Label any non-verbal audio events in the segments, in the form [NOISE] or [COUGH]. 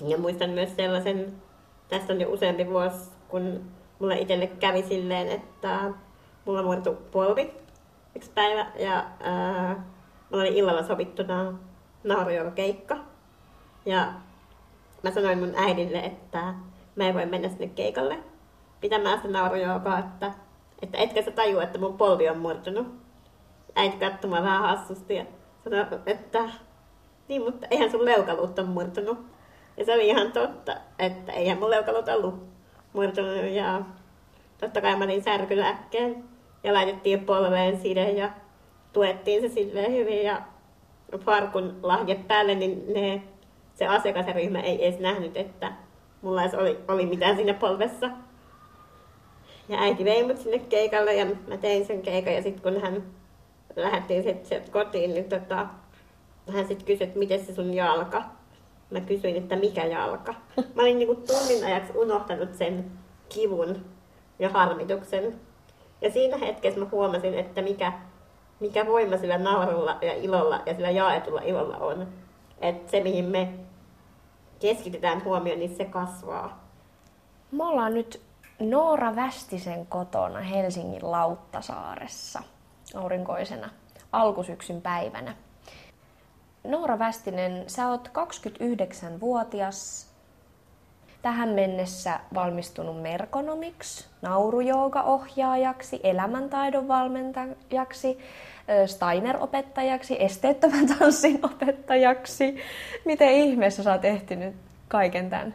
Ja muistan myös sellaisen, tästä on jo useampi vuosi, kun mulle itselle kävi silleen, että mulla murtui polvi yksi päivä ja ää, mulla oli illalla sovittuna keikka. Ja mä sanoin mun äidille, että mä en voi mennä sinne keikalle pitämään sitä naurujoukoa, että, että etkö sä tajua, että mun polvi on murtunut. Äiti katsoi vähän hassusti ja sanoi, että niin, mutta eihän sun leukaluut on murtunut. Ja se oli ihan totta, että eihän mun leukaluut ollut murtunut. Ja totta kai mä olin särkylääkkeen ja laitettiin polveen side ja tuettiin se silleen hyvin. Ja farkun lahje päälle, niin ne, se asiakasryhmä ei edes nähnyt, että mulla oli, oli mitään siinä polvessa. Ja äiti vei mut sinne keikalle ja mä tein sen keikan ja sitten kun hän lähdettiin sit sieltä kotiin, niin tota, hän sitten kysyi, että miten se sun jalka. Mä kysyin, että mikä jalka. Mä olin niinku tunnin ajaksi unohtanut sen kivun ja harmituksen. Ja siinä hetkessä mä huomasin, että mikä, mikä voima sillä naurulla ja ilolla ja sillä jaetulla ilolla on. Että se, mihin me keskitetään huomioon, niin se kasvaa. Me ollaan nyt Noora Västisen kotona Helsingin Lauttasaaressa aurinkoisena alkusyksyn päivänä. Noora Västinen, sä oot 29-vuotias, tähän mennessä valmistunut merkonomiksi, naurujooga-ohjaajaksi, elämäntaidon valmentajaksi, Steiner-opettajaksi, esteettömän tanssin opettajaksi. Miten ihmeessä sä oot ehtinyt kaiken tämän?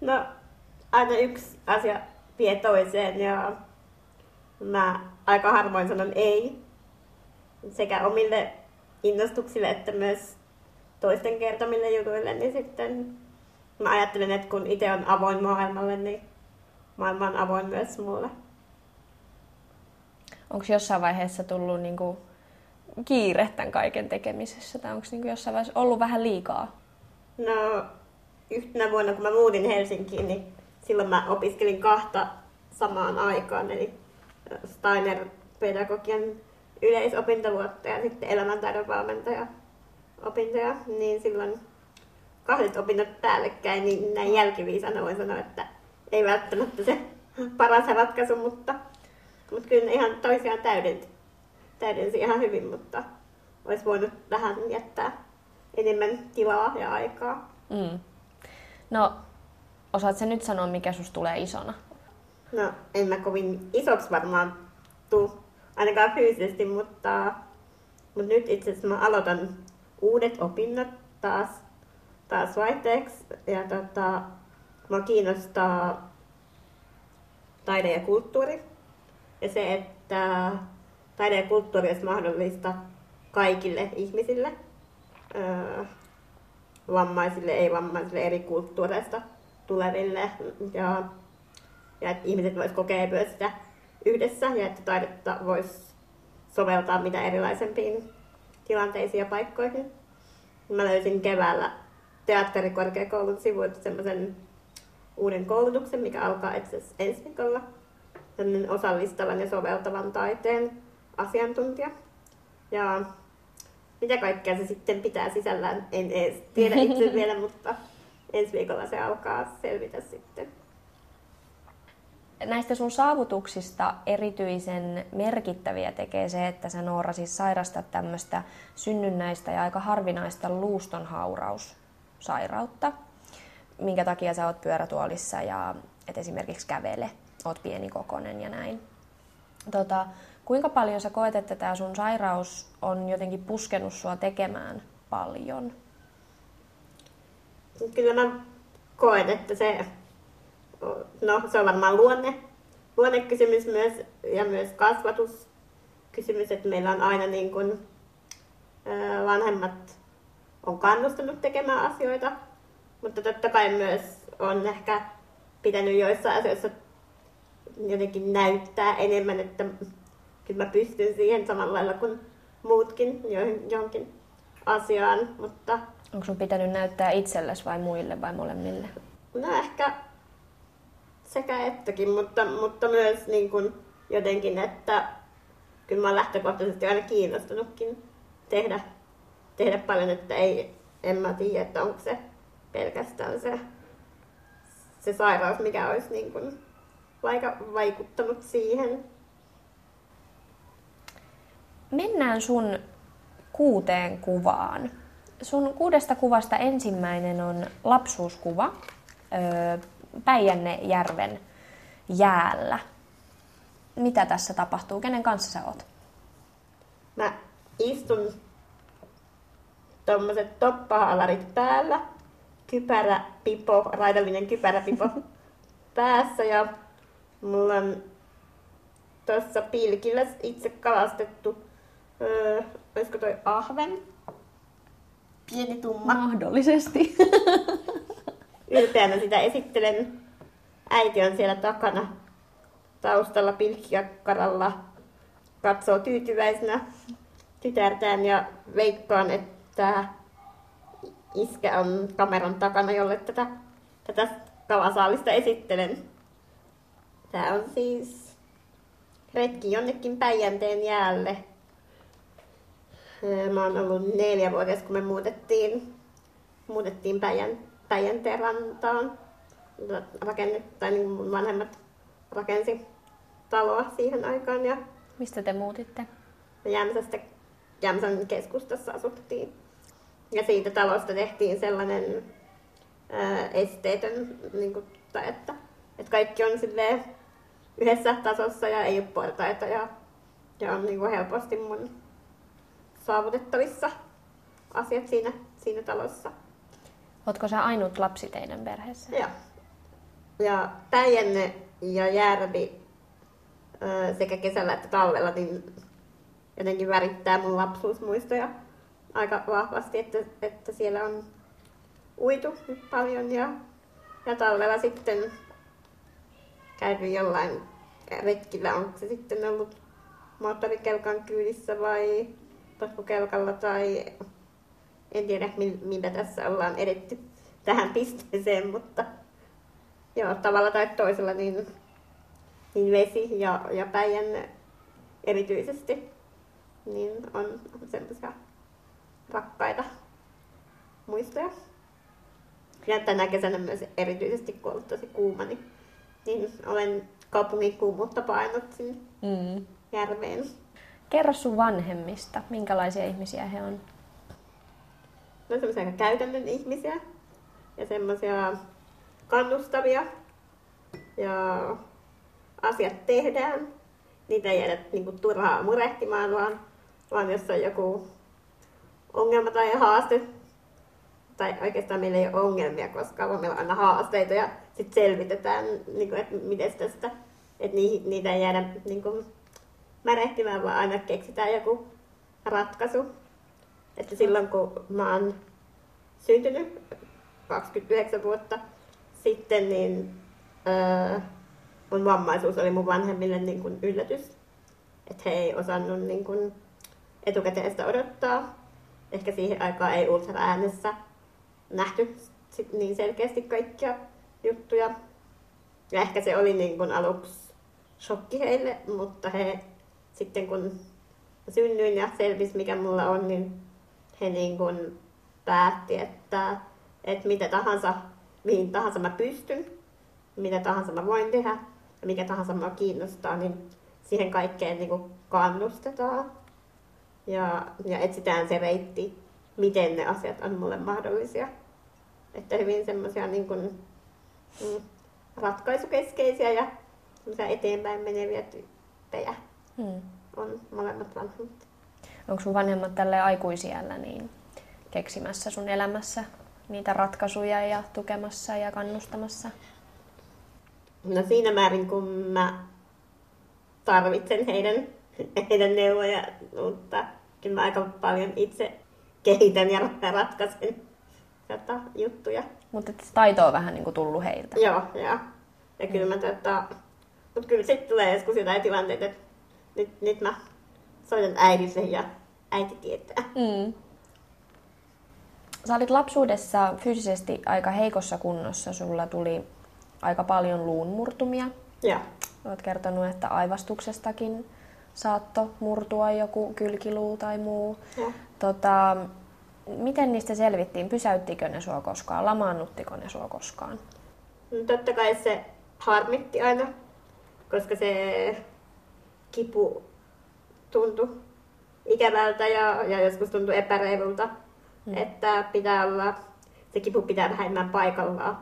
No, aina yksi asia vie toiseen ja mä aika harvoin sanon ei sekä omille innostuksille että myös toisten kertomille jutuille, niin sitten mä ajattelen, että kun itse on avoin maailmalle, niin maailma on avoin myös mulle. Onko jossain vaiheessa tullut niinku kiire tämän kaiken tekemisessä, tai onko niinku jossain vaiheessa ollut vähän liikaa? No, yhtenä vuonna, kun mä muutin Helsinkiin, niin silloin mä opiskelin kahta samaan aikaan, eli Steiner-pedagogian yleisopintovuotta ja sitten elämäntaidon valmentaja opintoja, niin silloin kahdet opinnot päällekkäin, niin näin jälkiviisana voin sanoa, että ei välttämättä se paras ratkaisu, mutta, mutta kyllä ne ihan toisiaan täydensi, täydensi ihan hyvin, mutta olisi voinut vähän jättää enemmän tilaa ja aikaa. Mm. No, osaatko nyt sanoa, mikä sus tulee isona? No, en mä kovin isoksi varmaan tuu, ainakaan fyysisesti, mutta, mutta nyt itse asiassa mä aloitan uudet opinnot taas, taas vaihteeksi. Ja tota, mä kiinnostaa taide ja kulttuuri. Ja se, että taide ja kulttuuri olisi mahdollista kaikille ihmisille, öö, vammaisille, ei-vammaisille, eri kulttuureista tuleville. Ja, ja että ihmiset voisivat kokea myös sitä yhdessä ja että taidetta voisi soveltaa mitä erilaisempiin tilanteisiin ja paikkoihin. Mä löysin keväällä teatterikorkeakoulun sivuilta semmoisen uuden koulutuksen, mikä alkaa itse asiassa ensi viikolla. Sellainen osallistavan ja soveltavan taiteen asiantuntija. Ja mitä kaikkea se sitten pitää sisällään, en edes tiedä itse [LAUGHS] vielä, mutta ensi viikolla se alkaa selvitä sitten. Näistä sun saavutuksista erityisen merkittäviä tekee se, että sä Noora siis sairastat tämmöistä synnynnäistä ja aika harvinaista luustonhauraussairautta, minkä takia sä oot pyörätuolissa ja et esimerkiksi kävele, oot pienikokonen ja näin. Tota, kuinka paljon sä koet, että tämä sun sairaus on jotenkin puskenut sua tekemään paljon? Kyllä mä koen, että se, no, se on varmaan luonne, luonnekysymys myös ja myös kasvatuskysymys, että meillä on aina niin kuin, vanhemmat on kannustanut tekemään asioita, mutta totta kai myös on ehkä pitänyt joissain asioissa jotenkin näyttää enemmän, että kyllä mä pystyn siihen samalla lailla kuin muutkin johonkin asiaan, mutta Onko sun pitänyt näyttää itsellesi vai muille vai molemmille? No ehkä sekä ettäkin, mutta, mutta myös niin kuin jotenkin, että kyllä mä oon lähtökohtaisesti aina kiinnostunutkin tehdä, tehdä paljon, että ei, en mä tiedä, että onko se pelkästään se, se sairaus, mikä olisi niin kuin vaikuttanut siihen. Mennään sun kuuteen kuvaan. Sun kuudesta kuvasta ensimmäinen on lapsuuskuva Päijänne-järven jäällä. Mitä tässä tapahtuu? Kenen kanssa sä oot? Mä istun tommoset toppahalarit päällä, kypäräpipo, raidallinen kypäräpipo [LAUGHS] päässä ja mulla on tuossa pilkillä itse kalastettu, öö, olisiko toi ahven? Pieni tumma. Mahdollisesti. [LAUGHS] Ylpeänä sitä esittelen. Äiti on siellä takana taustalla pilkkiakkaralla. Katsoo tyytyväisenä tytärtään ja veikkaan, että iskä on kameran takana, jolle tätä, tätä kalasaalista esittelen. Tää on siis retki jonnekin Päijänteen jäälle. Mä oon ollut neljä vuotta, kun me muutettiin, muutettiin Päijän, Päijänteen rantaan. Rakennut, tai niin mun vanhemmat rakensi taloa siihen aikaan. Ja Mistä te muutitte? Jämsästä, Jämsän keskustassa asuttiin. Ja siitä talosta tehtiin sellainen ää, esteetön, niin kuin, tai että, että kaikki on silleen yhdessä tasossa ja ei ole portaita ja, ja on niin kuin helposti mun saavutettavissa asiat siinä, siinä talossa. Oletko sä ainut lapsi teidän perheessä? Joo. Ja Päijänne ja Järvi sekä kesällä että talvella niin jotenkin värittää mun lapsuusmuistoja aika vahvasti, että, että siellä on uitu paljon ja, ja talvella sitten käyty jollain retkillä, onko se sitten ollut moottorikelkan kyydissä vai potkukelkalla tai en tiedä mitä tässä ollaan edetty tähän pisteeseen, mutta joo, tavalla tai toisella niin, niin vesi ja, ja Päijän erityisesti niin on, on semmoisia rakkaita muistoja. Ja tänä kesänä myös erityisesti, kun on tosi kuuma, niin, niin olen kaupungin kuumuutta painot sinne mm. järveen. Kerro sun vanhemmista, minkälaisia ihmisiä he on? Ne on semmoisia käytännön ihmisiä ja semmoisia kannustavia ja asiat tehdään. Niitä ei jäädä niinku turhaa murehtimaan, vaan, vaan jos on joku ongelma tai haaste, tai oikeastaan meillä ei ole ongelmia koskaan, vaan meillä on aina haasteita ja sitten selvitetään, niin kuin, että miten tästä, että niitä ei jäädä niin kuin, märehtimään, vaan aina keksitään joku ratkaisu. Että silloin kun mä oon syntynyt 29 vuotta sitten, niin öö, mun vammaisuus oli mun vanhemmille niin kuin yllätys. Että he ei osannut niin kuin etukäteen sitä odottaa. Ehkä siihen aikaan ei ultraäänessä nähty sit niin selkeästi kaikkia juttuja. Ja ehkä se oli niin kuin aluksi shokki heille, mutta he sitten kun synnyin ja selvisi mikä mulla on, niin he niin kuin päätti, että, että mitä tahansa, mihin tahansa mä pystyn, mitä tahansa mä voin tehdä ja mikä tahansa mä kiinnostaa, niin siihen kaikkeen niin kuin kannustetaan. Ja, ja etsitään se reitti, miten ne asiat on mulle mahdollisia. Että hyvin semmoisia niin kuin, mm, ratkaisukeskeisiä ja eteenpäin meneviä tyyppejä hmm. on molemmat vanhemmat. Onko sun vanhemmat tälle aikuisiellä niin keksimässä sun elämässä niitä ratkaisuja ja tukemassa ja kannustamassa? No siinä määrin, kun mä tarvitsen heidän, heidän neuvoja, mutta kyllä mä aika paljon itse kehitän ja ratkaisen tätä juttuja. Mutta taito on vähän niin kuin tullut heiltä. Joo, joo. Ja kyllä mä tota, mutta kyllä sitten tulee joskus jotain tilanteita, että nyt, nyt mä soitan äidille ja äiti tietää. Mm. Sä olit lapsuudessa fyysisesti aika heikossa kunnossa. Sulla tuli aika paljon luunmurtumia. Joo. Olet kertonut, että aivastuksestakin saatto murtua joku kylkiluu tai muu. Ja. Tota, miten niistä selvittiin? Pysäyttikö ne sua koskaan? Lamaannuttiko ne sua koskaan? No, totta kai se harmitti aina, koska se kipu tuntui ikävältä ja, ja joskus tuntui epäreilulta, mm. että pitää olla, se kipu pitää vähän enemmän paikallaan.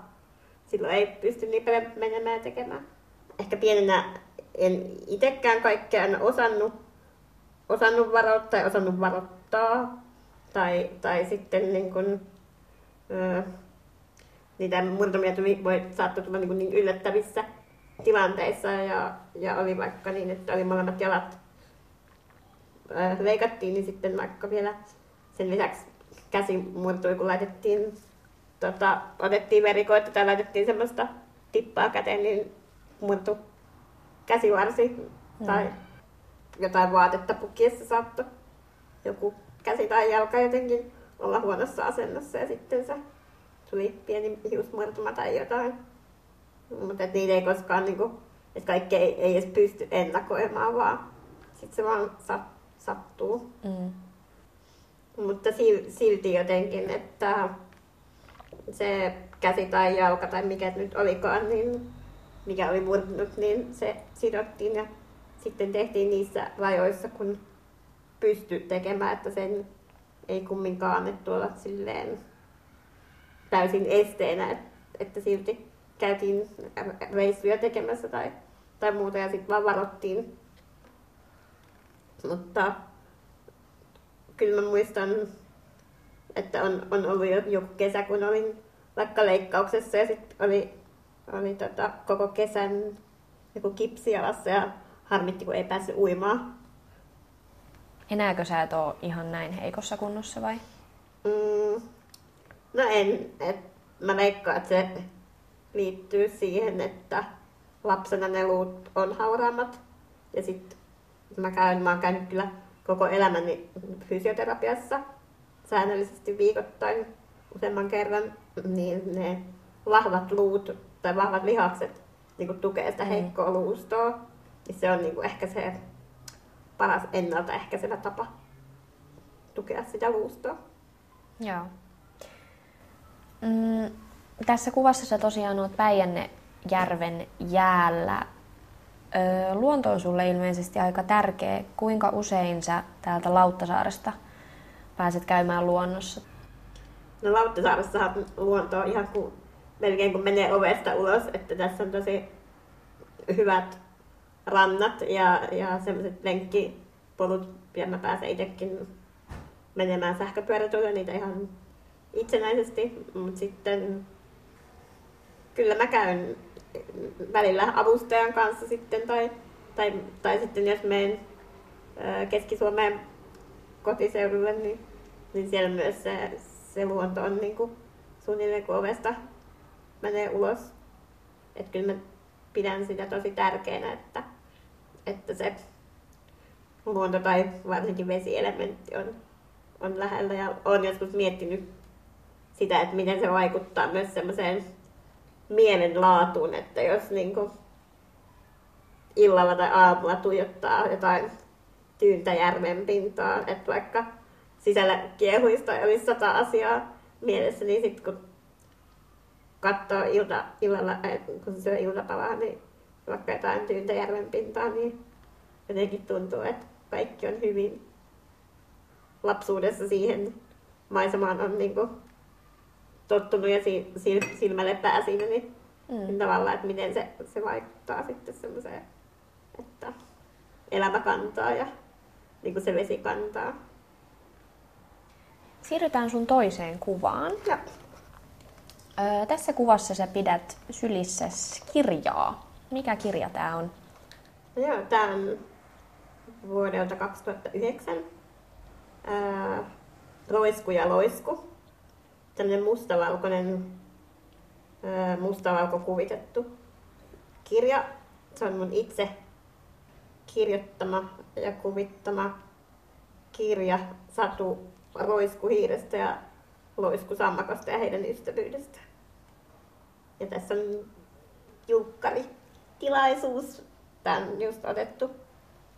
Silloin ei pysty niin paljon menemään tekemään. Ehkä pienenä en itsekään kaikkea osannut, osannut varoittaa tai osannut varoittaa. Tai, tai sitten niin kun, ö, niitä murtumia tuli, voi saattaa tulla niin, niin yllättävissä tilanteissa ja, ja oli vaikka niin, että oli molemmat jalat leikattiin, niin sitten vaikka vielä sen lisäksi käsi murtui, kun laitettiin, tota, otettiin verikoita tai laitettiin semmoista tippaa käteen, niin murtu käsivarsi mm. tai jotain vaatetta pukiessa saattoi joku käsi tai jalka jotenkin olla huonossa asennossa ja sitten se tuli pieni hiusmurtuma tai jotain. Mutta niitä ei koskaan, niin kuin, että kaikki ei, ei edes pysty ennakoimaan, vaan sitten se vaan sattuu. Mm. Mutta silti jotenkin, että se käsi tai jalka tai mikä nyt olikaan, niin mikä oli murtunut, niin se sidottiin ja sitten tehtiin niissä rajoissa, kun pysty tekemään, että sen ei kumminkaan annettu olla silleen täysin esteenä, että silti käytiin reissuja tekemässä tai, tai muuta ja sitten vaan varottiin. Mutta kyllä mä muistan, että on, on ollut jo joku kesä, kun olin vaikka leikkauksessa ja sitten oli, oli tota, koko kesän joku kipsi jalassa ja harmitti, kun ei päässyt uimaan. Enääkö sä et ole ihan näin heikossa kunnossa vai? Mm, no en. Et mä veikkaan, että se liittyy siihen, että lapsena ne luut on hauraammat. Ja sitten mä, käyn, mä oon käynyt kyllä koko elämäni fysioterapiassa säännöllisesti viikoittain useamman kerran, niin ne vahvat luut tai vahvat lihakset niin tukee sitä mm. heikkoa luustoa. Niin se on niin ehkä se paras ennaltaehkäisevä tapa tukea sitä luustoa. Joo. Mm, tässä kuvassa sä tosiaan oot Päijänne järven jäällä. Luonto on sulle ilmeisesti aika tärkeä. Kuinka usein sä täältä Lauttasaaresta pääset käymään luonnossa? No Lauttasaaressa luonto on ihan kuin, melkein kun menee ovesta ulos, että tässä on tosi hyvät rannat ja, ja semmoiset lenkkipolut, ja mä pääsen itsekin menemään sähköpyörätuilla niitä ihan itsenäisesti, mutta sitten kyllä mä käyn välillä avustajan kanssa sitten tai, tai, tai sitten jos menen Keski-Suomeen kotiseudulle, niin, niin siellä myös se, se luonto on niin kuin suunnilleen kuin ovesta menee ulos. Että kyllä mä pidän sitä tosi tärkeänä, että, että se luonto tai varsinkin vesielementti on, on lähellä. Ja olen joskus miettinyt sitä, että miten se vaikuttaa myös semmoiseen mielenlaatuun, että jos niin kuin illalla tai aamulla tuijottaa jotain tyyntä järven pintaa, että vaikka sisällä kiehuista olisi sata asiaa mielessä, niin sitten kun katsoo ilta, illalla, kun syö iltapalaa, niin vaikka jotain tyyntä järven pintaa, niin jotenkin tuntuu, että kaikki on hyvin lapsuudessa siihen maisemaan on niin kuin tottunut ja silmälle pääsi, niin, mm. niin tavallaan, että miten se, se vaikuttaa sitten semmoiseen, että elämä kantaa ja niin kuin se vesi kantaa. Siirrytään sun toiseen kuvaan. Ja. Öö, tässä kuvassa sä pidät sylissä kirjaa. Mikä kirja tää on? No joo, tää on vuodelta 2009. Ää, Roisku ja loisku. Tämmönen mustavalkoinen, mustavalko kuvitettu kirja. Se on mun itse kirjoittama ja kuvittama kirja Satu Roiskuhiirestä ja Loiskusammakosta ja heidän ystävyydestä. Ja tässä on julkkari tilaisuus. Tämä on just otettu,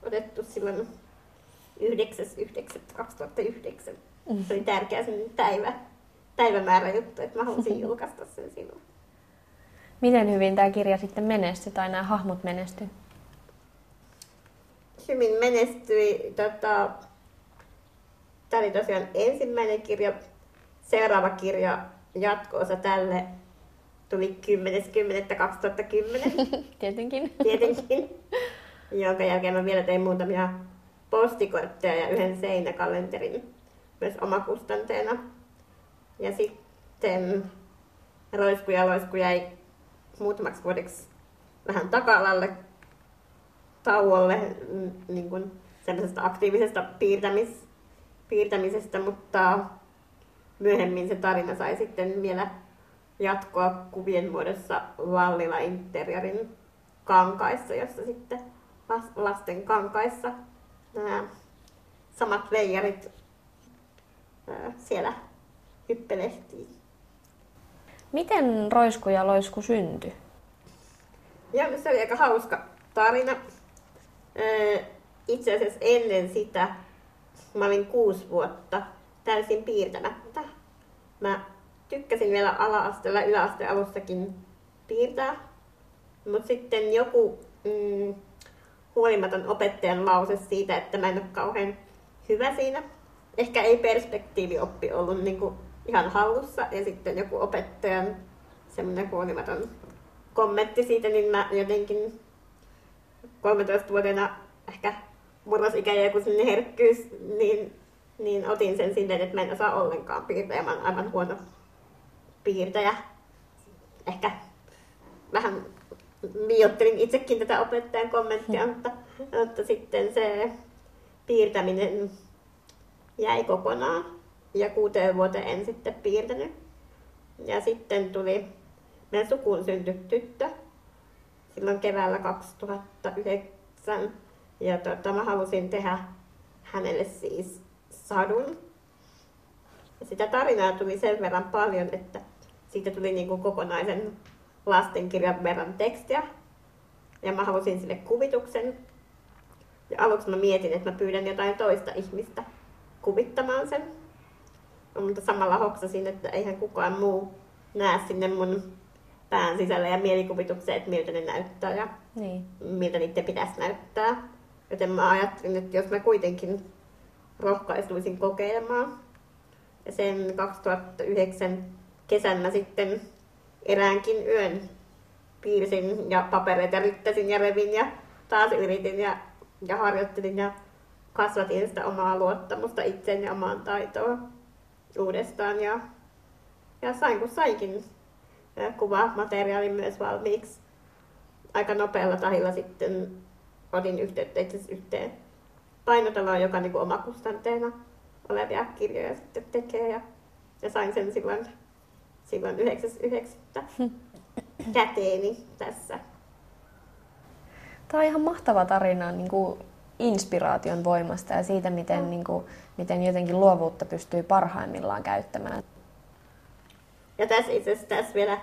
otettu silloin 9.9.2009. Se oli tärkeä päivä, päivämäärä juttu, että mä halusin [LAUGHS] julkaista sen silloin. Miten hyvin tämä kirja sitten menestyi tai nämä hahmot menestyi? Hyvin menestyi. Tota, tämä oli tosiaan ensimmäinen kirja. Seuraava kirja, jatko-osa tälle, tuli 10.10.2010. [LAUGHS] Tietenkin. Tietenkin. [LAUGHS] Jonka jälkeen mä vielä tein muutamia postikortteja ja yhden seinäkalenterin myös omakustanteena. Ja sitten Roisku ja Loisku jäi muutamaksi vuodeksi vähän taka-alalle tauolle mm, niin kuin semmoisesta aktiivisesta piirtämis, piirtämisestä, mutta myöhemmin se tarina sai sitten vielä jatkoa kuvien muodossa Vallila Interiorin kankaissa, jossa sitten lasten kankaissa nämä samat veijarit siellä hyppelehtii. Miten Roisku ja Loisku syntyi? No se oli aika hauska tarina. Itse asiassa ennen sitä mä olin kuusi vuotta täysin piirtämättä. Mä tykkäsin vielä ala-asteella, yläasteen alussakin piirtää. Mutta sitten joku mm, huolimaton opettajan lause siitä, että mä en ole kauhean hyvä siinä. Ehkä ei perspektiivioppi ollut niin kuin ihan hallussa. Ja sitten joku opettajan semmoinen huolimaton kommentti siitä, niin mä jotenkin 13-vuotiaana ehkä murrosikä ja joku sinne herkkyys, niin, niin otin sen silleen, että mä en osaa ollenkaan piirtää. Mä oon aivan huono piirtäjä. Ehkä vähän liiottelin itsekin tätä opettajan kommenttia, mm. mutta, mutta sitten se piirtäminen jäi kokonaan. Ja kuuteen vuoteen en sitten piirtänyt. Ja sitten tuli meidän sukuun syntyi tyttö silloin keväällä 2009. Ja tota, mä halusin tehdä hänelle siis sadun. Ja sitä tarinaa tuli sen verran paljon, että siitä tuli niin kuin kokonaisen lastenkirjan verran tekstiä. Ja mä halusin sille kuvituksen. Ja aluksi mä mietin, että mä pyydän jotain toista ihmistä kuvittamaan sen. Mutta samalla hoksasin, että eihän kukaan muu näe sinne mun pään sisällä ja mielikuvitukseen, että miltä ne näyttää ja niin. miltä niiden pitäisi näyttää. Joten mä ajattelin, että jos mä kuitenkin rohkaistuisin kokeilemaan. Ja sen 2009 kesän mä sitten eräänkin yön piirsin ja papereita ryttäsin ja revin ja taas yritin ja, ja harjoittelin ja kasvatin sitä omaa luottamusta itseen ja omaan taitoon uudestaan. Ja, ja sain kun sainkin kuvamateriaalin myös valmiiksi. Aika nopealla tahilla sitten otin yhteyttä itse yhteen painotaloon, joka niin omakustanteena olevia kirjoja sitten tekee. Ja, ja sain sen silloin, silloin 9.9. [COUGHS] käteeni tässä. Tämä on ihan mahtava tarina niin kuin inspiraation voimasta ja siitä, miten, no. niin kuin, miten jotenkin luovuutta pystyy parhaimmillaan käyttämään. Ja tässä itse asiassa tässä vielä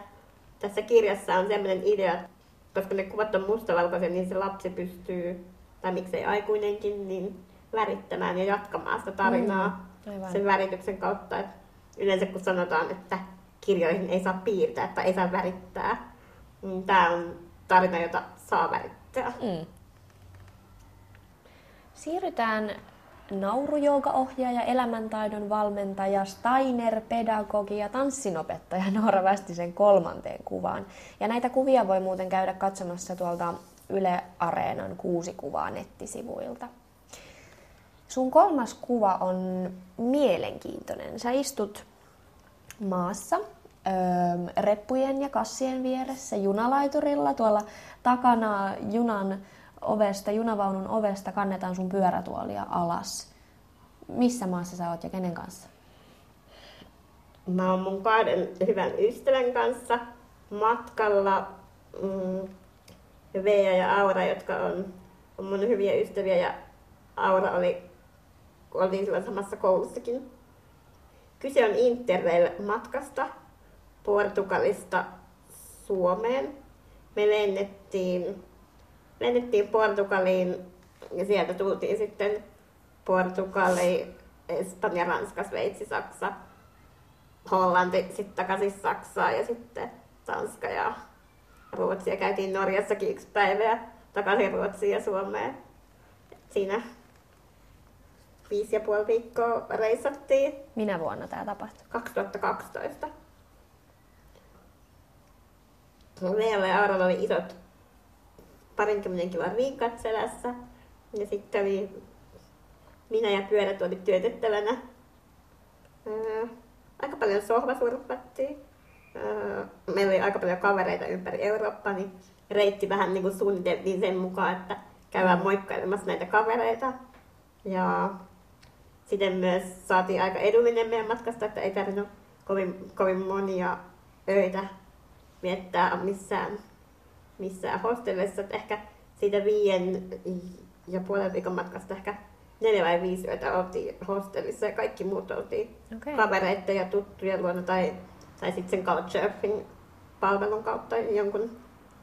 tässä kirjassa on sellainen idea, koska ne kuvat on mustavalkoisia, niin se lapsi pystyy, tai miksei aikuinenkin, niin värittämään ja jatkamaan sitä tarinaa mm, sen värityksen kautta. Et yleensä kun sanotaan, että kirjoihin ei saa piirtää tai ei saa värittää, niin tämä on tarina, jota saa värittää. Mm. Siirrytään naurujoogaohjaaja, elämäntaidon valmentaja, Steiner, pedagogi ja tanssinopettaja Noora Västisen kolmanteen kuvaan. Ja näitä kuvia voi muuten käydä katsomassa tuolta Yle Areenan kuusi kuvaa nettisivuilta. Sun kolmas kuva on mielenkiintoinen. Sä istut maassa öö, reppujen ja kassien vieressä junalaiturilla. Tuolla takana junan ovesta, junavaunun ovesta kannetaan sun pyörätuolia alas. Missä maassa sä oot ja kenen kanssa? Mä oon mun kahden hyvän ystävän kanssa matkalla. Mm, Veija ja Aura, jotka on, on mun hyviä ystäviä ja Aura oli, oli silloin samassa koulussakin. Kyse on Interrail-matkasta Portugalista Suomeen. Me lennettiin lennettiin Portugaliin ja sieltä tultiin sitten Portugaliin Espanja, Ranska, Sveitsi, Saksa, Hollanti, sitten takaisin Saksaan ja sitten Tanska ja Ruotsi. Ja käytiin Norjassakin yksi päivä ja takaisin Ruotsiin ja Suomeen. Siinä viisi ja puoli viikkoa reissattiin. Minä vuonna tämä tapahtui? 2012. Meillä ja Aaralla oli isot parinkymmenen kilon rinkat selässä. Ja sitten oli minä ja pyörät oli työtettävänä. aika paljon sohvasurfattiin. meillä oli aika paljon kavereita ympäri Eurooppaa, niin reitti vähän niin kuin suunniteltiin sen mukaan, että käydään moikkailemassa näitä kavereita. Ja sitten myös saatiin aika edullinen meidän matkasta, että ei tarvinnut kovin, kovin monia öitä viettää missään, missään hostellissa. Että ehkä siitä viien ja puolen viikon matkasta ehkä neljä vai viisi yötä oltiin hostellissa ja kaikki muut oltiin okay. kavereiden ja tuttujen luona tai, tai sitten sen Couchsurfing-palvelun kautta jonkun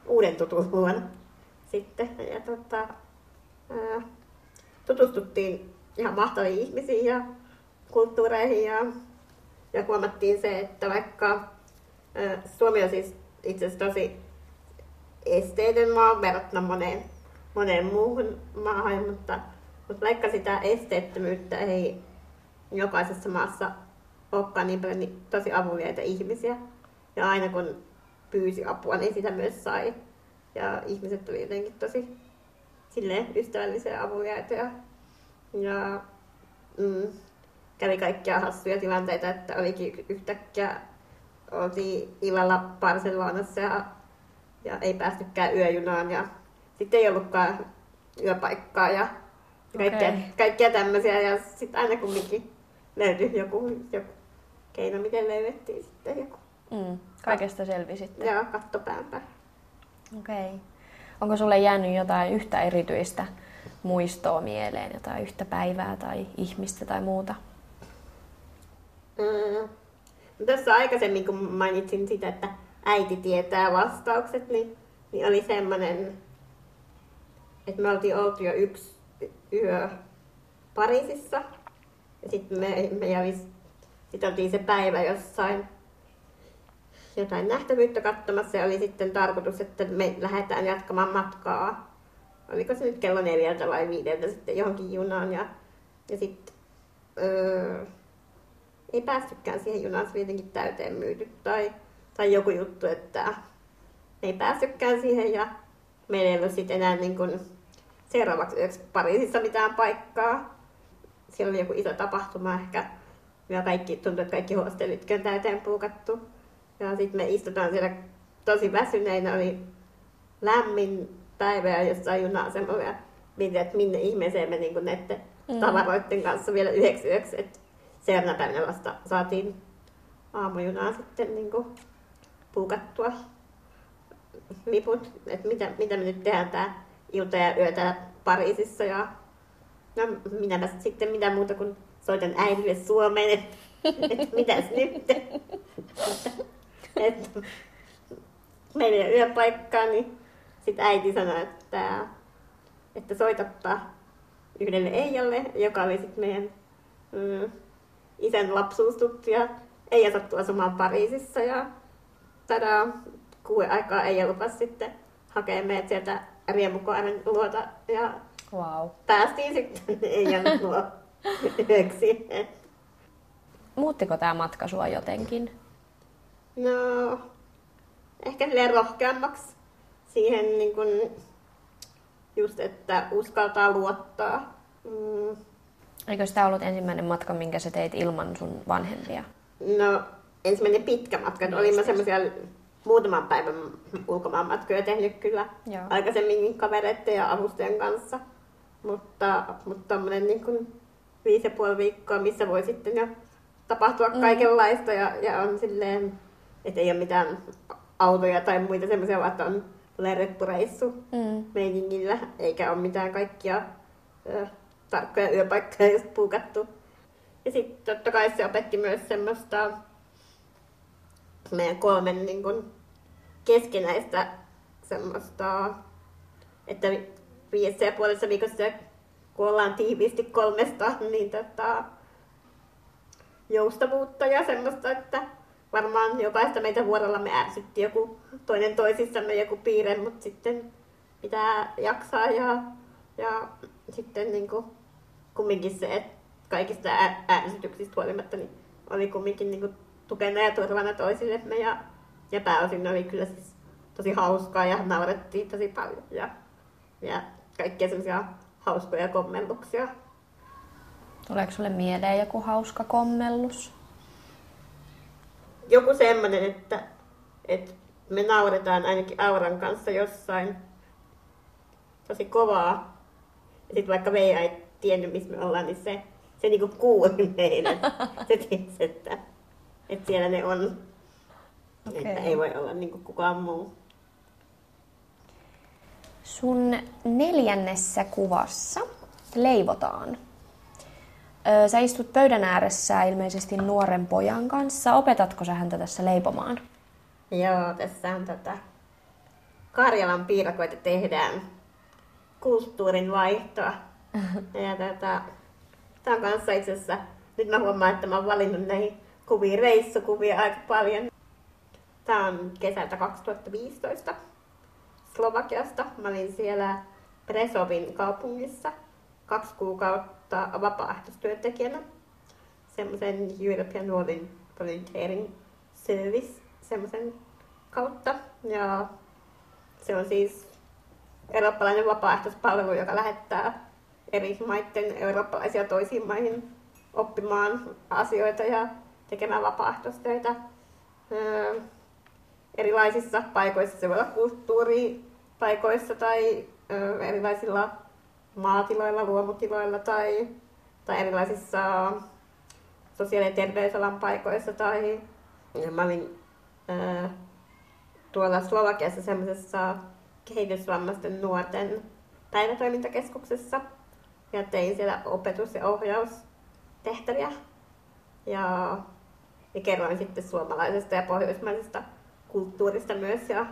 uuden tutun luona sitten. Ja tota, ää, tutustuttiin ihan mahtaviin ihmisiin ja kulttuureihin ja, ja huomattiin se, että vaikka ää, Suomi on siis itse asiassa tosi esteetön maa verrattuna moneen, moneen muuhun maahan, mutta, mutta vaikka sitä esteettömyyttä ei jokaisessa maassa olekaan niin paljon niin tosi avuliaita ihmisiä. Ja aina kun pyysi apua, niin sitä myös sai. Ja ihmiset tuli jotenkin tosi silleen ystävällisiä avuliaita. Ja, ja mm, kävi kaikkia hassuja tilanteita, että olikin yhtäkkiä oltiin illalla Barcelonassa ja, ja ei päästykään yöjunaan ja sitten ei ollutkaan yöpaikkaa ja kaikkea, okay. kaikkea tämmöisiä ja sitten aina kumminkin löytyi joku, joku keino, miten löydettiin sitten joku. Mm, kaikesta selvisitte. Joo, katto päänpä. Okei. Okay. Onko sulle jäänyt jotain yhtä erityistä muistoa mieleen, jotain yhtä päivää tai ihmistä tai muuta? Mm. Tuossa aikaisemmin, kun mainitsin sitä, että äiti tietää vastaukset, niin, niin oli semmoinen, että me oltiin oltu jo yksi yö Pariisissa. Ja sitten me, me jävis, sit oltiin se päivä jossain jotain nähtävyyttä katsomassa ja oli sitten tarkoitus, että me lähdetään jatkamaan matkaa. Oliko se nyt kello neljältä vai viideltä sitten johonkin junaan ja, ja sitten öö, ei päästykään siihen junaan, se oli jotenkin täyteen myyty tai, tai joku juttu, että ei päästykään siihen ja meillä ei ollut sitten enää niin kuin seuraavaksi yöksi Pariisissa mitään paikkaa. Siellä oli joku iso tapahtuma ehkä ja kaikki, tuntui, että kaikki hostellitkin on täyteen puukattu. Ja sitten me istutaan siellä tosi väsyneinä, oli lämmin päivä ja jossain juna-asemalla ja mietin, että minne ihmeeseen me niin näiden mm. tavaroiden kanssa vielä yhdeksi yöksi. Että seuraavana päivänä vasta saatiin aamujunaa sitten niin kuin puukattua liput, että mitä, mitä me nyt tehdään tää ilta ja yö täällä Pariisissa ja no minäpä sitten mitä muuta kuin soitan äidille Suomeen, että et, mitäs nyt. että meillä ei ole yöpaikkaa, niin sitten äiti sanoi, että, että soitappa yhdelle Eijalle, joka oli sitten meidän mm, isän lapsuustuttija. Eija sattui asumaan Pariisissa ja tada, kuuden aikaa Eija lupasi sitten hakea meidät sieltä riemukaaren luota ja wow. päästiin sitten [LAUGHS] Eijan luo yöksi. Muuttiko tämä matka sua jotenkin? No, ehkä silleen rohkeammaksi siihen niin kun, just, että uskaltaa luottaa. Mm. Eikö sitä ollut ensimmäinen matka, minkä sä teit ilman sun vanhempia? No, ensimmäinen pitkä matka. Niin, olin mä semmoisia muutaman päivän ulkomaanmatkoja tehnyt kyllä Joo. aikaisemminkin kavereiden ja avustajan kanssa. Mutta, mutta tommonen niin kuin viisi ja puoli viikkoa, missä voi sitten jo tapahtua mm. kaikenlaista ja, ja on silleen, että ei ole mitään autoja tai muita semmoisia, vaan että on reppureissu mm. meiningillä, eikä ole mitään kaikkia ö, tarkkoja yöpaikkoja just puukattu. Ja sitten totta kai se opetti myös semmoista meidän kolmen niin kun, keskinäistä semmoista, että viidessä ja puolessa viikossa kun ollaan tiiviisti kolmesta, niin tota, joustavuutta ja semmoista, että varmaan jokaista meitä vuorollamme ärsytti joku toinen toisissamme joku piirre, mutta sitten pitää jaksaa ja, ja sitten niin kuin, kumminkin se, että kaikista ärsytyksistä huolimatta niin oli kumminkin niin kuin, tukena ja turvana toisillemme ja, ja pääosin oli kyllä siis tosi hauskaa ja naurettiin tosi paljon ja, ja kaikkia semmoisia hauskoja kommelluksia. Tuleeko sulle mieleen joku hauska kommellus? Joku semmoinen, että, että me nauretaan ainakin Auran kanssa jossain tosi kovaa. Ja sitten vaikka Veija ei tiennyt, missä me ollaan, niin se, se niinku kuuli meidän. [LAUGHS] se tiesi, että, että siellä ne on. Okay. Että ei voi olla niinku kukaan muu. Sun neljännessä kuvassa leivotaan. Sä istut pöydän ääressä ilmeisesti nuoren pojan kanssa. Opetatko sä häntä tässä leipomaan? Joo, tässä on tätä Karjalan piirakoita tehdään kulttuurin vaihtoa. [LAUGHS] ja tätä, tämä on kanssa itse asiassa, nyt mä huomaan, että mä oon valinnut näihin kuviin reissukuvia aika paljon. Tämä on kesältä 2015 Slovakiasta. Mä olin siellä Presovin kaupungissa kaksi kuukautta vapaaehtoistyöntekijänä semmoisen European Volunteering Service semmoisen kautta. Ja se on siis eurooppalainen vapaaehtoispalvelu, joka lähettää eri maiden eurooppalaisia toisiin maihin oppimaan asioita ja tekemään vapaaehtoistöitä öö, erilaisissa paikoissa. Se voi olla kulttuuripaikoissa tai öö, erilaisilla maatiloilla, luomutiloilla tai, tai erilaisissa sosiaali- ja terveysalan paikoissa. Tai mä olin öö, tuolla Slovakiassa semmoisessa kehitysvammaisten nuorten päivätoimintakeskuksessa ja tein siellä opetus- ja ohjaustehtäviä. Ja, ja kerroin sitten suomalaisesta ja pohjoismaisesta kulttuurista myös ja,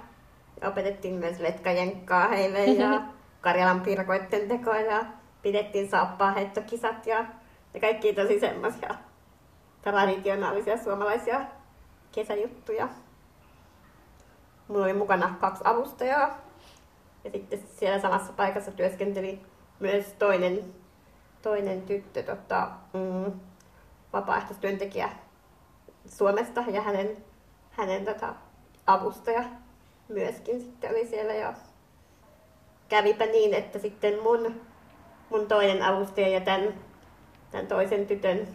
ja opetettiin myös letkajenkkaa heille ja [LAUGHS] Karjalan piirakoitten tekoa ja pidettiin heittokisat ja, ja kaikki tosi semmoisia traditionaalisia suomalaisia kesäjuttuja. Mulla oli mukana kaksi avustajaa ja sitten siellä samassa paikassa työskenteli myös toinen, toinen tyttö, tota, mm, vapaaehtoistyöntekijä Suomesta ja hänen, hänen tota, avustaja myöskin sitten oli siellä ja kävipä niin, että sitten mun, mun toinen avustaja ja tämän, tämän toisen tytön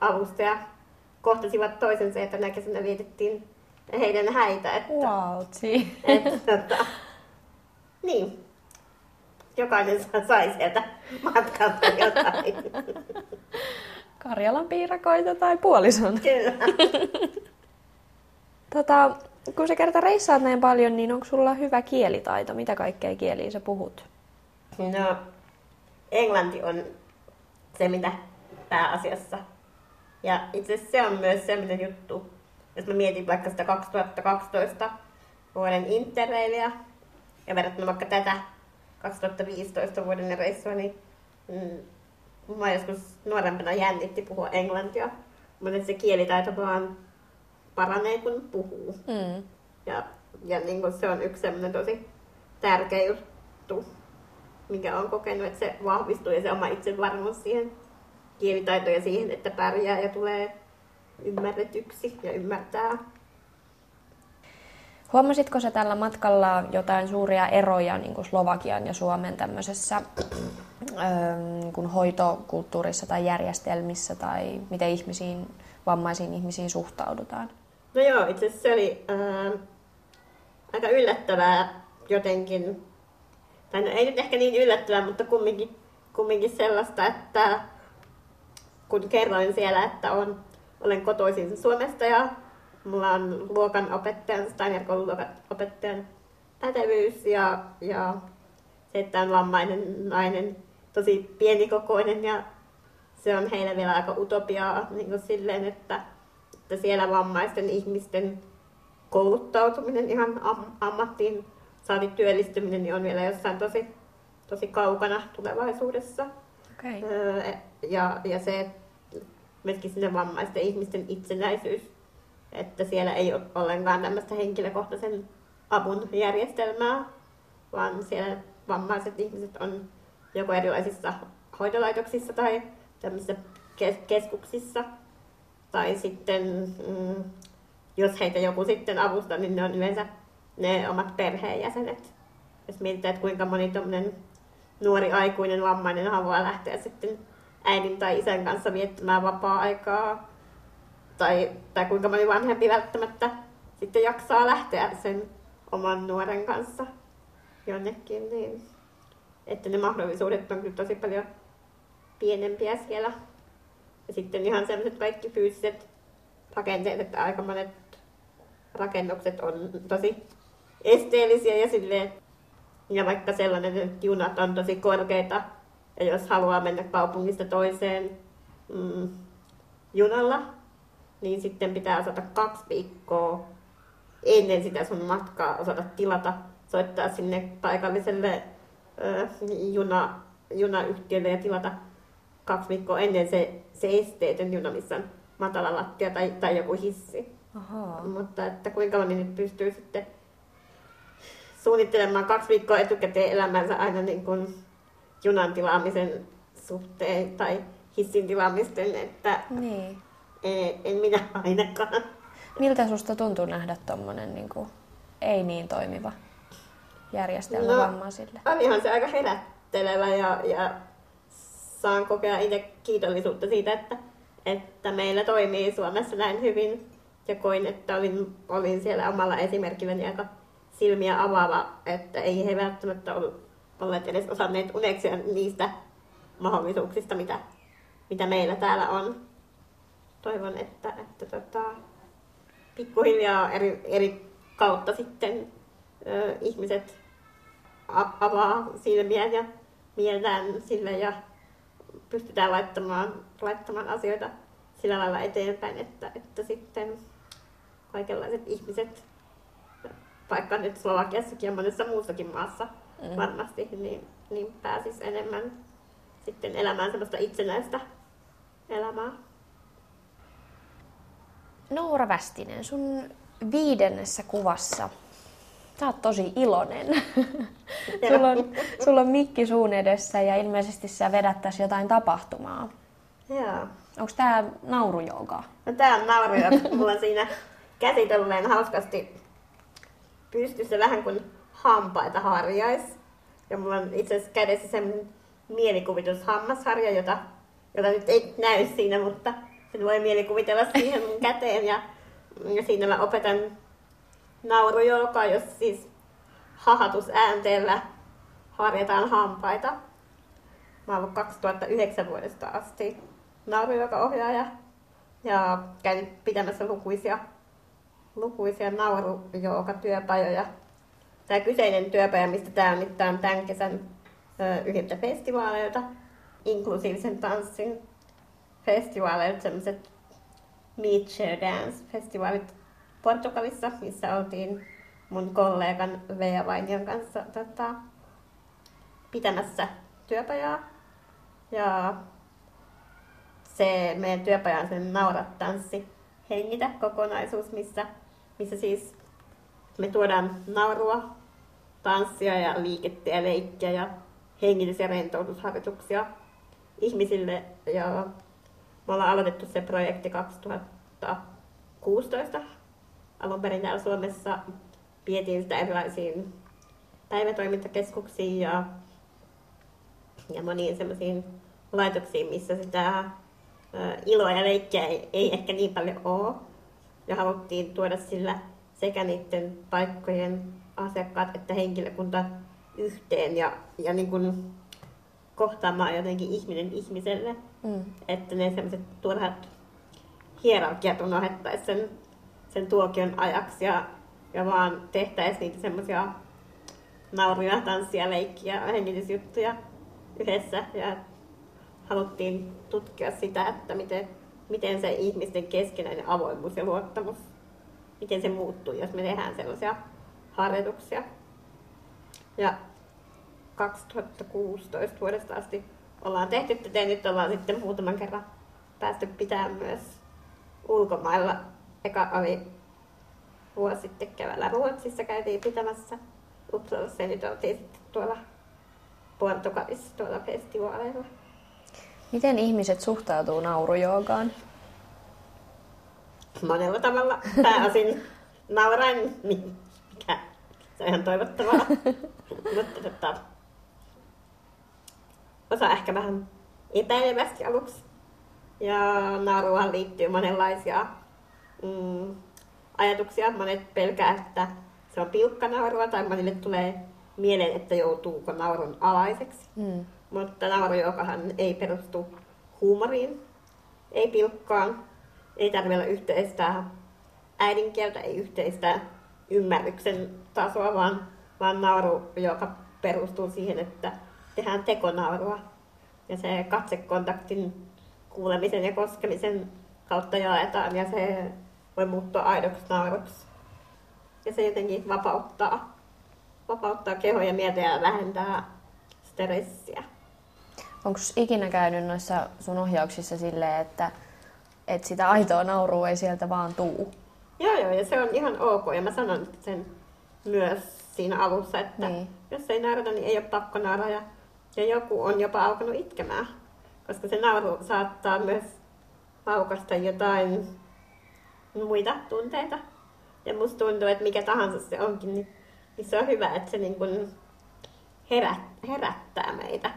avustaja kohtasivat toisensa ja tänä kesänä vietettiin heidän häitä. Että, wow, että, tota, niin, jokainen sai sieltä matkalta jotain. [LAUGHS] Karjalan piirakoita tai puolison. Kyllä. [LAUGHS] tota, kun sä kerta reissaat näin paljon, niin onko sulla hyvä kielitaito? Mitä kaikkea kieliä sä puhut? No, englanti on se, mitä pääasiassa. Ja itse asiassa se on myös sellainen juttu, jos mä mietin vaikka sitä 2012 vuoden interreilia ja verrattuna vaikka tätä 2015 vuoden reissua, niin mm, mä joskus nuorempana jännitti puhua englantia, mutta se kielitaito vaan paranee, kun puhuu. Mm. Ja, ja niin kuin se on yksi sellainen tosi tärkeä juttu, mikä on kokenut, että se vahvistuu ja se oma itsevarmuus siihen kielitaitoon ja siihen, että pärjää ja tulee ymmärretyksi ja ymmärtää Huomasitko se tällä matkalla jotain suuria eroja niin kuin Slovakian ja Suomen tämmöisessä kun hoitokulttuurissa tai järjestelmissä tai miten ihmisiin, vammaisiin ihmisiin suhtaudutaan? No joo, itse asiassa se oli äh, aika yllättävää jotenkin. Tai no, ei nyt ehkä niin yllättävää, mutta kumminkin, kumminkin sellaista, että kun kerroin siellä, että on, olen kotoisin Suomesta ja mulla on luokan opettajan, Steiner luokan opettajan pätevyys ja, ja se, että on vammainen nainen, tosi pienikokoinen ja se on heille vielä aika utopiaa niin kuin silleen, että, että siellä vammaisten ihmisten kouluttautuminen ihan am- ammattiin saati työllistyminen niin on vielä jossain tosi, tosi kaukana tulevaisuudessa. Okay. ja, ja se, myöskin sinne vammaisten ihmisten itsenäisyys, että siellä ei ole ollenkaan tämmöistä henkilökohtaisen avun järjestelmää, vaan siellä vammaiset ihmiset on joko erilaisissa hoitolaitoksissa tai tämmöisissä keskuksissa. Tai sitten, mm, jos heitä joku sitten avustaa, niin ne on yleensä ne omat perheenjäsenet. Jos mietitään, että kuinka moni nuori aikuinen vammainen haluaa lähteä sitten äidin tai isän kanssa viettämään vapaa-aikaa, tai, tai kuinka moni vanhempi välttämättä sitten jaksaa lähteä sen oman nuoren kanssa jonnekin, niin että ne mahdollisuudet on kyllä tosi paljon pienempiä siellä. Ja sitten ihan sellaiset kaikki fyysiset rakenteet, että aika monet rakennukset on tosi esteellisiä ja silleen, ja vaikka sellainen, että junat on tosi korkeita, ja jos haluaa mennä kaupungista toiseen mm, junalla, niin sitten pitää osata kaksi viikkoa ennen sitä sun matkaa osata tilata, soittaa sinne paikalliselle juna, junayhtiölle ja tilata kaksi viikkoa ennen se, se esteetön juna, missä on matala lattia tai, tai joku hissi. Aha. Mutta että kuinka moni nyt pystyy sitten suunnittelemaan kaksi viikkoa etukäteen elämänsä aina niin kuin junan tilaamisen suhteen tai hissin tilaamisten, että niin. en, en minä ainakaan. Miltä susta tuntuu nähdä tuommoinen niin kuin, ei niin toimiva järjestelmä no, vammaisille? Olihan se aika herättelevä ja, ja saan kokea itse kiitollisuutta siitä, että, että meillä toimii Suomessa näin hyvin. Ja koin, että olin, olin siellä omalla esimerkilläni aika silmiä avaava, että ei he välttämättä olleet edes osanneet uneksia niistä mahdollisuuksista, mitä, mitä meillä täällä on. Toivon, että, että tota, pikkuhiljaa eri, eri kautta sitten ö, ihmiset avaa silmiä ja mieltään sille ja pystytään laittamaan, laittamaan asioita sillä lailla eteenpäin, että, että sitten kaikenlaiset ihmiset, vaikka nyt Slovakiassakin ja monessa muussakin maassa mm. varmasti, niin, niin pääsis enemmän sitten elämään sellaista itsenäistä elämää. Noora Västinen, sun viidennessä kuvassa Sä oot tosi iloinen. sulla, on, sulla on mikki suun edessä ja ilmeisesti sä vedättäis jotain tapahtumaa. Joo. Onko tää naurujooga? No tää on naurujooga. Mulla on siinä käsitellään hauskasti pystyssä vähän kuin hampaita harjais. Ja mulla on itse asiassa kädessä semmoinen mielikuvitushammasharja, jota, jota nyt ei näy siinä, mutta sen voi mielikuvitella siihen mun käteen. Ja, ja siinä mä opetan naurujoukaa, jos siis hahatusäänteellä harjataan hampaita. Mä oon ollut 2009 vuodesta asti naurujoka-ohjaaja ja käynyt pitämässä lukuisia, lukuisia naurujouka-työpajoja. Tämä kyseinen työpaja, mistä tämä on nyt, tämä on tämän kesän yhdeltä festivaaleilta, inklusiivisen tanssin festivaaleilta, sellaiset Meet Share Dance-festivaalit Portugalissa, missä oltiin mun kollegan Vea Vainion kanssa tota, pitämässä työpajaa. Ja se meidän työpaja on sen naurat tanssi hengitä kokonaisuus, missä, missä siis me tuodaan naurua, tanssia ja liikettä ja leikkiä ja hengitys- ja rentoutusharjoituksia ihmisille. Ja me ollaan aloitettu se projekti 2016 alun perin täällä Suomessa vietiin sitä erilaisiin päivätoimintakeskuksiin ja, ja moniin semmoisiin laitoksiin, missä sitä ä, iloa ja leikkiä ei, ei ehkä niin paljon ole. Ja haluttiin tuoda sillä sekä niiden paikkojen asiakkaat että henkilökunta yhteen ja, ja niin kuin kohtaamaan jotenkin ihminen ihmiselle. Mm. Että ne semmoiset turhat hierarkiat unohdettaisiin sen sen tuokion ajaksi ja, ja vaan tehtäisiin niitä semmoisia nauruja, tanssia, leikkiä, hengitysjuttuja yhdessä ja haluttiin tutkia sitä, että miten, miten se ihmisten keskinäinen avoimuus ja luottamus, miten se muuttuu, jos me tehdään sellaisia harjoituksia. Ja 2016 vuodesta asti ollaan tehty tätä ja nyt ollaan sitten muutaman kerran päästy pitämään myös ulkomailla. Eka oli vuosi sitten keväällä Ruotsissa käytiin pitämässä Uppsalassa ja nyt oltiin sitten tuolla Portugalissa tuolla festivaaleilla. Miten ihmiset suhtautuu naurujoogaan? Monella tavalla pääosin [LAUGHS] nauraen, mikä se on ihan toivottavaa. Mutta tota, osa ehkä vähän epäilevästi aluksi. Ja nauruahan liittyy monenlaisia mm, ajatuksia. Monet pelkää, että se on naurua tai monille tulee mieleen, että joutuuko naurun alaiseksi. Mm. Mutta nauru, jokahan ei perustu huumoriin, ei pilkkaan, ei tarvitse olla yhteistä äidinkieltä, ei yhteistä ymmärryksen tasoa, vaan, vaan nauru, joka perustuu siihen, että tehdään tekonaurua. Ja se katsekontaktin kuulemisen ja koskemisen kautta jaetaan ja se voi muuttua aidoksi nauruksi. Ja se jotenkin vapauttaa, vapauttaa kehoa ja mieltä ja vähentää stressiä. Onko ikinä käynyt noissa sun ohjauksissa silleen, että, että sitä aitoa naurua ei sieltä vaan tuu? Joo, joo, ja se on ihan ok. Ja mä sanon sen myös siinä alussa, että niin. jos ei naurata, niin ei ole pakko naurata. Ja, ja joku on jopa alkanut itkemään, koska se nauru saattaa myös paukasta jotain muita tunteita. Ja musta tuntuu, että mikä tahansa se onkin, niin, niin se on hyvä, että se niin kuin herät, herättää meitä.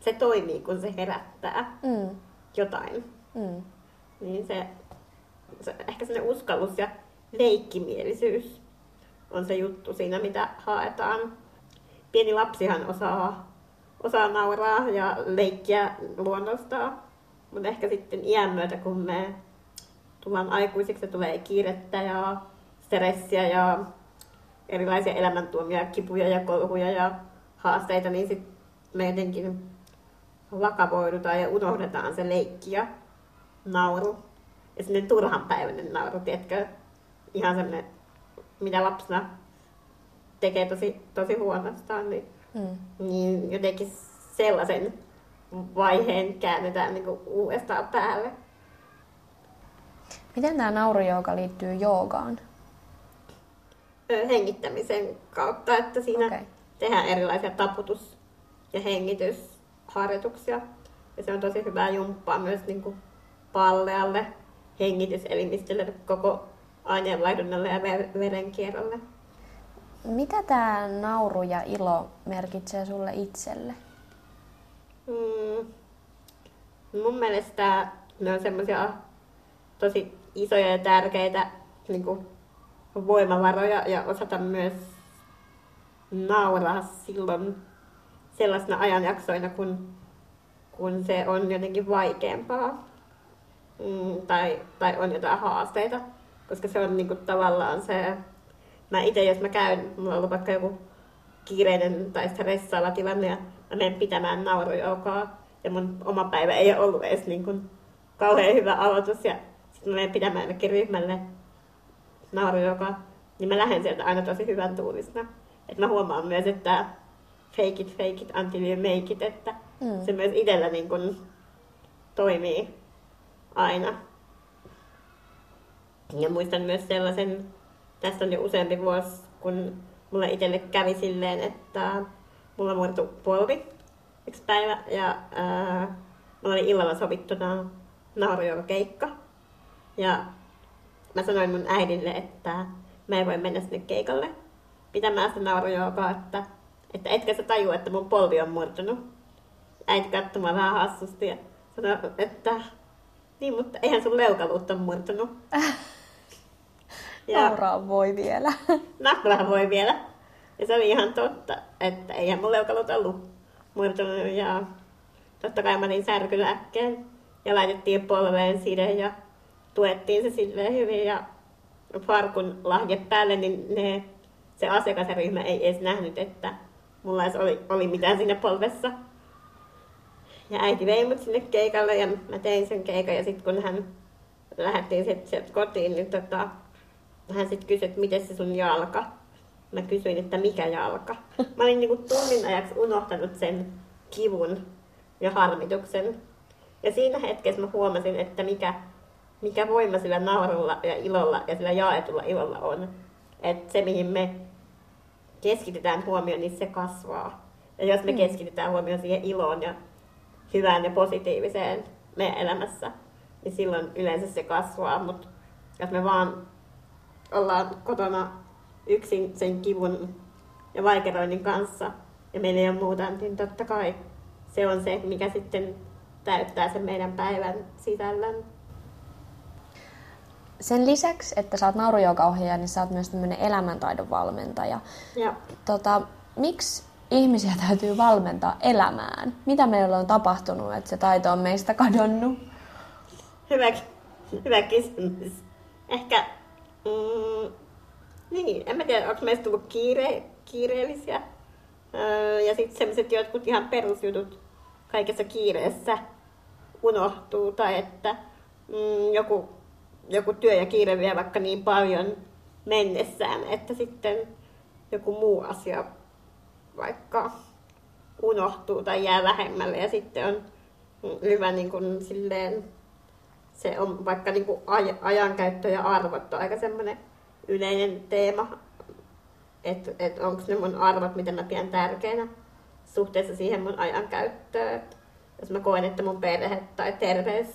Se toimii, kun se herättää mm. jotain. Mm. Niin se, se, ehkä se uskallus ja leikkimielisyys on se juttu siinä, mitä haetaan. Pieni lapsihan osaa, osaa nauraa ja leikkiä luonnostaan, mutta ehkä sitten iän myötä, kun me tullaan aikuisiksi, tulee kiirettä ja stressiä ja erilaisia elämäntuomia, kipuja ja kolhuja ja haasteita, niin sitten me jotenkin vakavoidutaan ja unohdetaan se leikki ja nauru. Ja sinne turhanpäiväinen nauru, tiedätkö? Ihan semmoinen, mitä lapsena tekee tosi, tosi huonostaan, niin, mm. niin jotenkin sellaisen vaiheen käännetään niin uudestaan päälle. Miten tämä naurujooga liittyy joogaan? Hengittämisen kautta, että siinä okay. tehdään erilaisia taputus- ja hengitysharjoituksia. Ja se on tosi hyvää jumppaa myös niin kuin pallealle, hengityselimistölle, koko aineenvaihdunnalle ja verenkierrolle. Mitä tämä nauru ja ilo merkitsee sulle itselle? Mm, mun mielestä ne on semmoisia tosi isoja ja tärkeitä niin kuin voimavaroja ja osata myös nauraa silloin sellaisena ajanjaksoina, kun, kun se on jotenkin vaikeampaa mm, tai, tai on jotain haasteita, koska se on niin kuin, tavallaan se, mä itse jos mä käyn, mulla on ollut vaikka joku kiireinen tai stressaava tilanne ja mä menen pitämään naurujoukaa ja mun oma päivä ei ole ollut edes niin kuin, kauhean hyvä aloitus ja sitten mä menen pitämään jonnekin ryhmälle nauru, niin mä lähden sieltä aina tosi hyvän tuulisena. Että mä huomaan myös, että fake it, fake it until you make it, että mm. se myös itsellä niin kun toimii aina. Ja muistan myös sellaisen, tästä on jo useampi vuosi, kun mulle itselle kävi silleen, että mulla murtui polvi yksi päivä ja ää, mulla oli illalla sovittuna keikka. Ja mä sanoin mun äidille, että mä en voi mennä sinne keikalle pitämään sitä naurujoogaa, että, että etkö sä tajua, että mun polvi on murtunut. Äiti katsomaan vähän hassusti ja sanoi, että niin, mutta eihän sun leukaluut on murtunut. Ja [LAUGHS] Nauraa voi vielä. [LAUGHS] Nakkulahan voi vielä. Ja se oli ihan totta, että eihän mun leukaluut ollut murtunut. Ja totta kai mä niin särkylääkkeen ja laitettiin polveen side ja tuettiin se silleen hyvin ja farkun lahje päälle, niin ne, se asiakasryhmä ei edes nähnyt, että mulla edes oli, oli mitään siinä polvessa. Ja äiti vei mut sinne keikalle ja mä tein sen keikan ja sitten kun hän lähdettiin sieltä kotiin, niin tota, hän sitten kysyi, että miten se sun jalka. Mä kysyin, että mikä jalka. Mä olin niinku tunnin ajaksi unohtanut sen kivun ja harmituksen. Ja siinä hetkessä mä huomasin, että mikä, mikä voima sillä naurulla ja ilolla ja sillä jaetulla ilolla on. Että se, mihin me keskitytään huomioon, niin se kasvaa. Ja jos me mm. keskitytään huomioon siihen iloon ja hyvään ja positiiviseen meidän elämässä, niin silloin yleensä se kasvaa. Mutta jos me vaan ollaan kotona yksin sen kivun ja vaikeroinnin kanssa ja meillä ei ole muuta, niin totta kai se on se, mikä sitten täyttää sen meidän päivän sisällön. Sen lisäksi, että sä oot naurujoogaohjaaja, niin sä oot myös tämmöinen elämäntaidon valmentaja. Ja. Tota, miksi ihmisiä täytyy valmentaa elämään? Mitä meillä on tapahtunut, että se taito on meistä kadonnut? Hyvä, hyvä kysymys. Ehkä, mm, niin, en mä tiedä, onko meistä tullut kiire, kiireellisiä. Öö, ja sitten sellaiset jotkut ihan perusjutut kaikessa kiireessä unohtuu. Tai että mm, joku, joku työ ja kiire vie vaikka niin paljon mennessään, että sitten joku muu asia vaikka unohtuu tai jää vähemmälle ja sitten on hyvä niin kuin silleen, se on vaikka niin kuin aj- ajankäyttö ja arvot on aika semmoinen yleinen teema, että et onko ne mun arvot, mitä mä pidän tärkeänä suhteessa siihen mun ajankäyttöön. Jos mä koen, että mun perhe tai terveys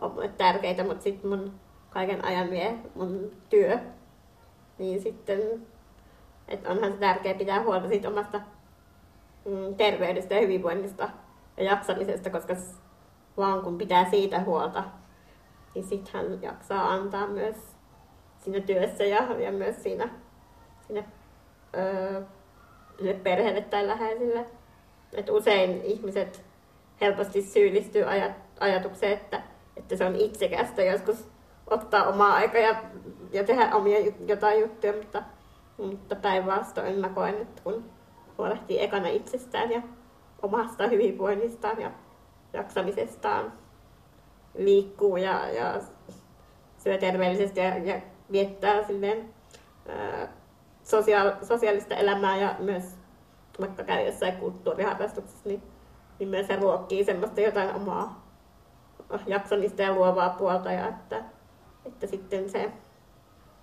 on mulle tärkeitä, mutta sitten mun kaiken ajan vie mun työ, niin sitten että onhan se tärkeää pitää huolta siitä omasta mm, terveydestä ja hyvinvoinnista ja jaksamisesta, koska vaan kun pitää siitä huolta, niin sitten hän jaksaa antaa myös siinä työssä ja, ja myös siinä, siinä öö, perheelle tai läheisille. Et usein ihmiset helposti syyllistyy ajat, ajatukseen, että, että se on itsekästä joskus ottaa omaa aikaa ja, ja tehdä omia jotain juttuja, mutta, mutta päinvastoin mä koen, että kun huolehtii ekana itsestään ja omasta hyvinvoinnistaan ja jaksamisestaan, liikkuu ja, ja syö terveellisesti ja, ja viettää silleen, ää, sosiaal, sosiaalista elämää ja myös vaikka käy jossain kulttuuriharrastuksessa, niin, niin myös se ruokkii semmoista jotain omaa jaksamista ja luovaa puolta ja että, että sitten se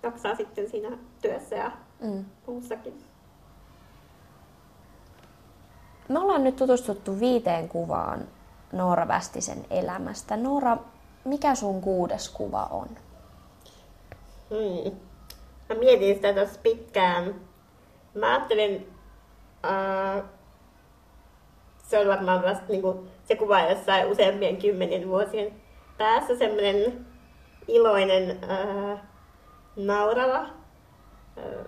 jaksaa sitten siinä työssä ja mm. muussakin. Me ollaan nyt tutustuttu viiteen kuvaan Noora Västisen elämästä. Noora, mikä sun kuudes kuva on? Hmm. Mä mietin sitä tässä pitkään. Mä ajattelin, uh, se on varmaan vasta niinku, se kuva jossain useampien kymmenien vuosien päässä semmoinen iloinen, uh, naurava. Uh,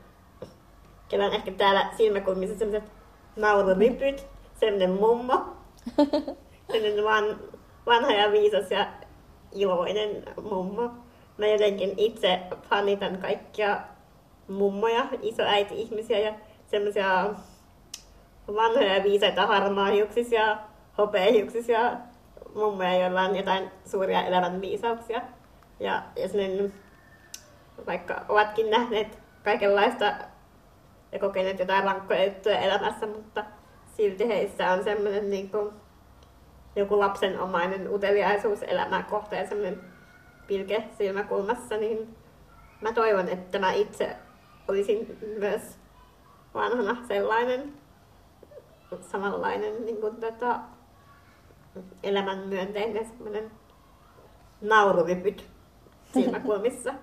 Kellä on ehkä täällä silmäkulmissa semmoiset naururipyt, semmoinen mummo. [LAUGHS] semmoinen van, vanha ja viisas ja iloinen mummo mä jotenkin itse fanitan kaikkia mummoja, isoäiti-ihmisiä ja semmoisia vanhoja viisaita harmaahiuksisia, hopeahiuksisia mummoja, joilla on jotain suuria elämän viisauksia. Ja, ja sellainen, vaikka ovatkin nähneet kaikenlaista ja kokeneet jotain rankkoja juttuja elämässä, mutta silti heissä on semmoinen niin kuin, joku lapsenomainen uteliaisuus elämää kohtaan semmoinen pilke silmäkulmassa, niin mä toivon, että mä itse olisin myös vanhana sellainen samanlainen niin kuin, tota, elämän myönteinen nauruvipyt silmäkulmissa.